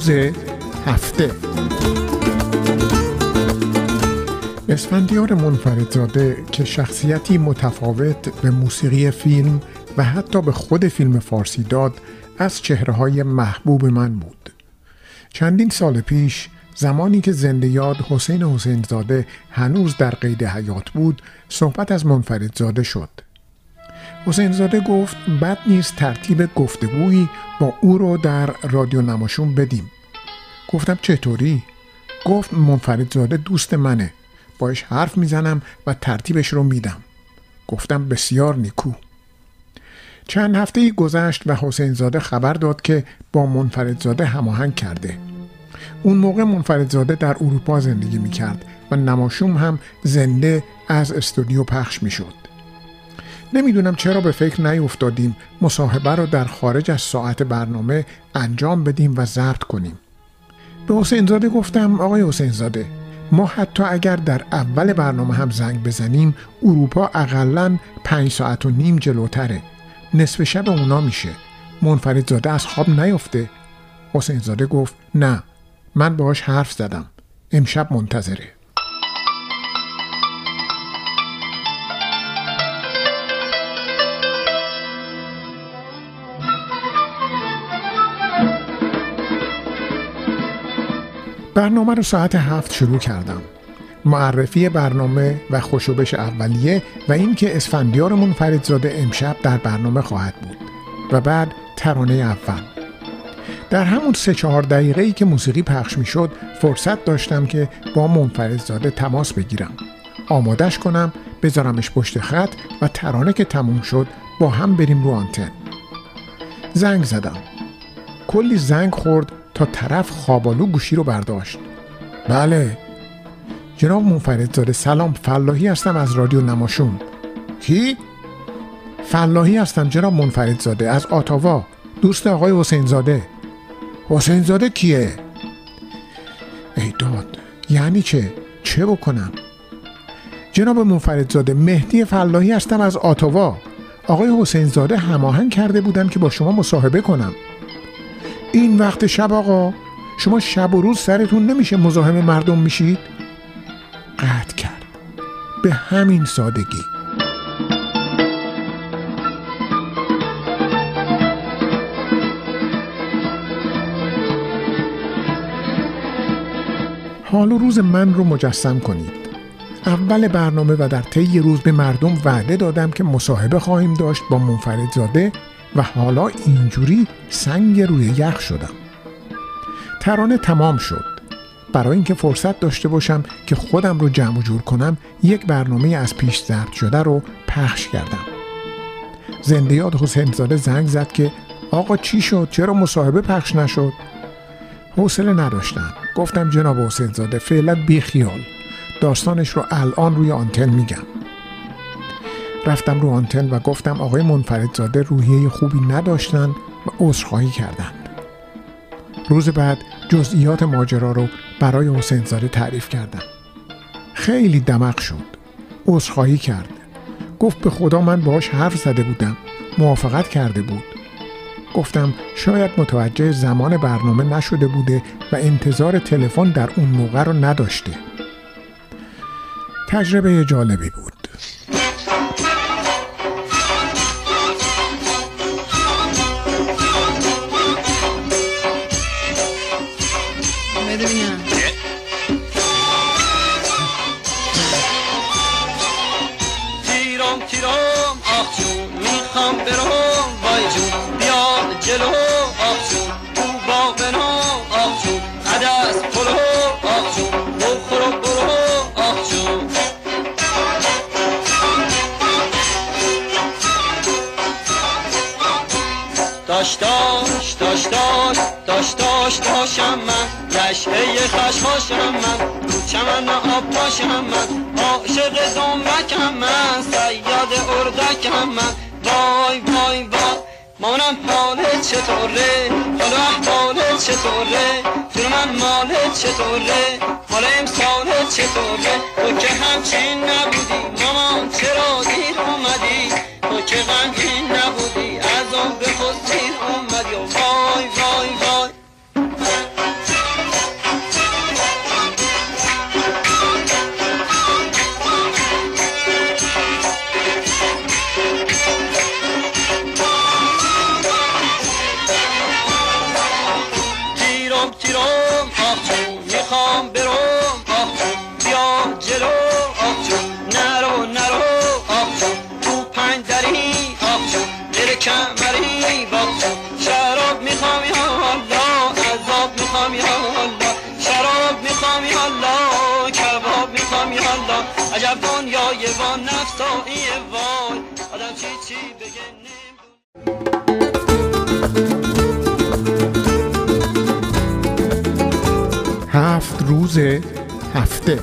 روز هفته. اسفندیار منفردزاده که شخصیتی متفاوت به موسیقی فیلم و حتی به خود فیلم فارسی داد از چهره های محبوب من بود. چندین سال پیش زمانی که زنده یاد حسین حسین زاده هنوز در قید حیات بود صحبت از منفردزاده شد. حسین زاده گفت بد نیست ترتیب گفتگویی با او رو در رادیو نماشون بدیم. گفتم چطوری؟ گفت منفردزاده دوست منه. باش حرف می‌زنم و ترتیبش رو میدم. گفتم بسیار نیکو. چند هفته ای گذشت و حسین زاده خبر داد که با منفردزاده هماهنگ کرده. اون موقع منفردزاده در اروپا زندگی می‌کرد و نماشوم هم زنده از استودیو پخش می‌شد. نمی‌دونم چرا به فکر نیفتادیم. مصاحبه رو در خارج از ساعت برنامه انجام بدیم و ضبط کنیم. به حسین زاده گفتم آقای حسین زاده ما حتی اگر در اول برنامه هم زنگ بزنیم اروپا اقلا پنج ساعت و نیم جلوتره. نصف شب اونا میشه. منفرد زاده از خواب نیفته. حسین زاده گفت نه من باهاش حرف زدم. امشب منتظره. برنامه رو ساعت هفت شروع کردم. معرفی برنامه و خوشوبش اولیه و اینکه اسفندیار منفردزاده امشب در برنامه خواهد بود و بعد ترانه اول. در همون سه چهار دقیقه ای که موسیقی پخش می شد فرصت داشتم که با منفردزاده تماس بگیرم. آمادش کنم بذارمش پشت خط و ترانه که تموم شد با هم بریم رو آنتن. زنگ زدم. کلی زنگ خورد طرف خوابالو گوشی رو برداشت بله جناب منفردزاده سلام فلاحی هستم از رادیو نماشون کی؟ فلاحی هستم جناب منفردزاده از آتاوا دوست آقای حسین زاده حسین زاده کیه؟ ای داد یعنی چه؟ چه بکنم؟ جناب منفردزاده مهدی فلاحی هستم از آتاوا آقای حسین زاده هماهنگ کرده بودم که با شما مصاحبه کنم این وقت شب آقا شما شب و روز سرتون نمیشه مزاحم مردم میشید؟ قطع کرد. به همین سادگی. حال و روز من رو مجسم کنید. اول برنامه و در طی روز به مردم وعده دادم که مصاحبه خواهیم داشت با منفردزاده و حالا اینجوری سنگ روی یخ شدم. ترانه تمام شد. برای اینکه فرصت داشته باشم که خودم رو جمع و جور کنم یک برنامه از پیش ضبط شده رو پخش کردم. زنده یاد حسین زاده زنگ زد که آقا چی شد؟ چرا مصاحبه پخش نشد؟ حوصله نداشتم. گفتم جناب حسین زاده فعلا بی خیال داستانش رو الان روی آنتن میگم. رفتم رو آنتن و گفتم آقای منفردزاده روحیه خوبی نداشتن و عذرخواهی کردند. روز بعد جزئیات ماجرا رو برای حسین زاده تعریف کردم. خیلی دمق شد. عذرخواهی کرد. گفت به خدا من باهاش حرف زده بودم. موافقت کرده بود. گفتم شاید متوجه زمان برنامه نشده بوده و انتظار تلفن در اون موقع رو نداشته. تجربه جالبی بود. رشعه خشخاشم من رو چمن آب پاشم من. عاشق دنبکم من سیاد اردکم من. وای وای وای مانم حالت چطوره؟ حالا احوالت چطوره؟ تو من مالت چطوره؟ حالا امسالت چطوره؟ تو که همچین نبودی مامان چرا دیر اومدی؟ تو که دنیای وان نفسایی وای آدم چی چی بگه هفت روز هفته.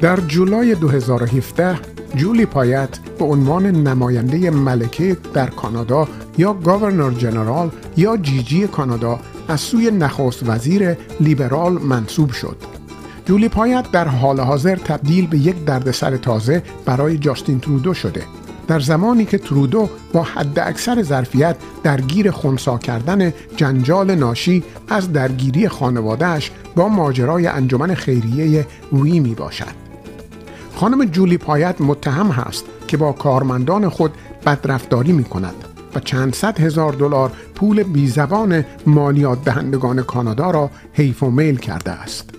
در جولای 2017 جولی پایت به عنوان نماینده ملکه در کانادا یا گاورنر جنرال یا جیجی کانادا از سوی نخست وزیر لیبرال منصوب شد. جولی پایت در حال حاضر تبدیل به یک دردسر تازه برای جاستین ترودو شده. در زمانی که ترودو با حد اکثر ظرفیت درگیر خونسا کردن جنجال ناشی از درگیری خانوادهش با ماجرای انجمن خیریه وی می باشد. خانم جولی پایت متهم هست که با کارمندان خود بدرفتاری می کند و چند صد هزار دلار پول بیزبان مالیات دهندگان کانادا را حیف و میل کرده است.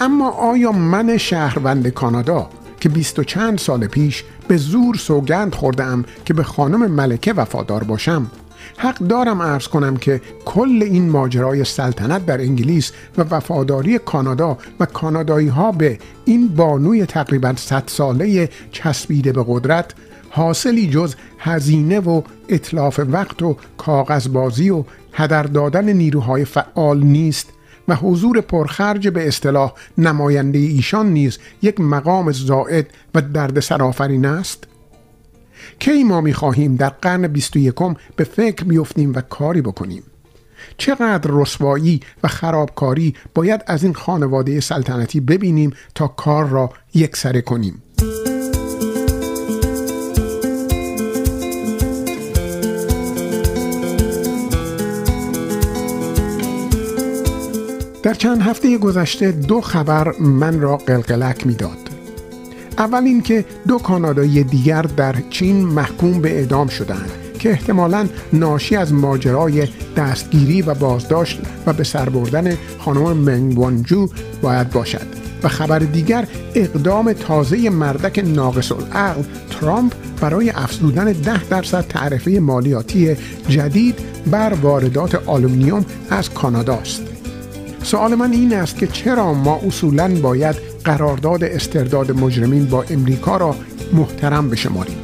اما آیا من شهروند کانادا که بیست و چند سال پیش به زور سوگند خوردم که به خانم ملکه وفادار باشم؟ حق دارم ارز کنم که کل این ماجرای سلطنت در انگلیس و وفاداری کانادا و کانادایی ها به این بانوی تقریبا 100 ساله چسبیده به قدرت حاصلی جز هزینه و اطلاف وقت و کاغذبازی و هدر دادن نیروهای فعال نیست. و حضور پرخرج به اصطلاح نماینده ایشان نیز یک مقام زائد و درد سرافرین است؟ کی ما می خواهیم در قرن 21 به فکر بیفتیم و کاری بکنیم؟ چقدر رسوایی و خرابکاری باید از این خانواده سلطنتی ببینیم تا کار را یکسره کنیم؟ در چند هفته گذشته دو خبر من را قلقلک می‌داد اول اینکه دو کانادایی دیگر در چین محکوم به اعدام شدند که احتمالا ناشی از ماجرای دستگیری و بازداشت و به سر بردن خانم منگوانجو باید باشد و خبر دیگر اقدام تازه مردک ناقص العقل ترامپ برای افزودن ده درصد تعرفه مالیاتی جدید بر واردات آلومینیوم از کانادا است. سوال من این است که چرا ما اصولا باید قرارداد استرداد مجرمین با امریکا را محترم بشماریم؟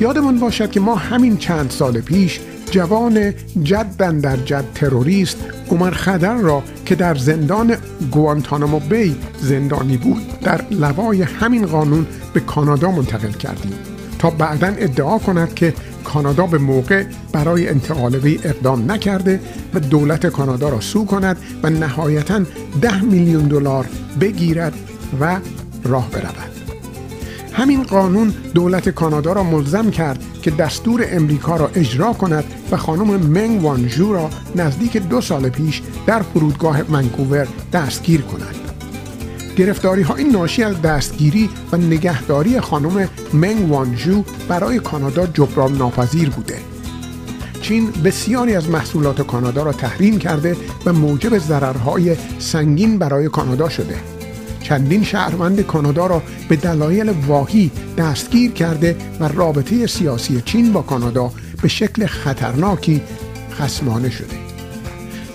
یادمان باشد که ما همین چند سال پیش جوان جد اندر جد تروریست عمر خدر را که در زندان گوانتانامو بی زندانی بود در لوای همین قانون به کانادا منتقل کردیم. تا بعدا ادعا کند که کانادا به موقع برای انتقال وی اقدام نکرده و دولت کانادا را سو کند و نهایتا ده میلیون دلار بگیرد و راه برود. همین قانون دولت کانادا را ملزم کرد که دستور امریکا را اجرا کند و خانم منگ وانجو را نزدیک دو سال پیش در فرودگاه منکوور دستگیر کند. گرفتاری های ناشی از دستگیری و نگهداری خانم منگ وانجو برای کانادا جبران ناپذیر بوده. چین بسیاری از محصولات کانادا را تحریم کرده و موجب ضررهای سنگین برای کانادا شده. چندین شهروند کانادا را به دلایل واهی دستگیر کرده و رابطه سیاسی چین با کانادا به شکل خطرناکی خسمانه شده.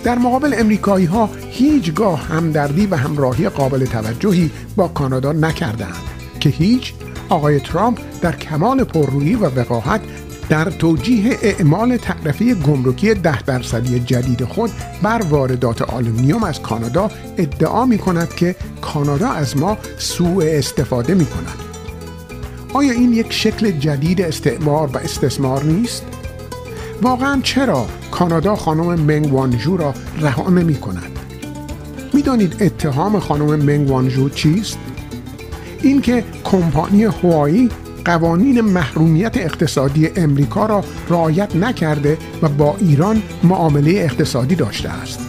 در مقابل امریکایی ها هیچگاه همدردی و همراهی قابل توجهی با کانادا نکردند که هیچ آقای ترامپ در کمال پررویی و وقاحت در توجیه اعمال تعرفه گمرکی ده درصدی جدید خود بر واردات آلومینیوم از کانادا ادعا می کند که کانادا از ما سوء استفاده می کند. آیا این یک شکل جدید استعمار و استثمار نیست؟ واقعا چرا کانادا خانم منگ وانجو را رها نمی کند؟ می‌دانید اتهام خانم منگ وانجو چیست؟ اینکه کمپانی هوایی قوانین محرومیت اقتصادی امریکا را رعایت نکرده و با ایران معامله اقتصادی داشته است.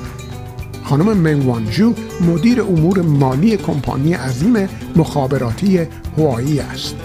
خانم منگ وانجو مدیر امور مالی کمپانی عظیم مخابراتی هوایی است.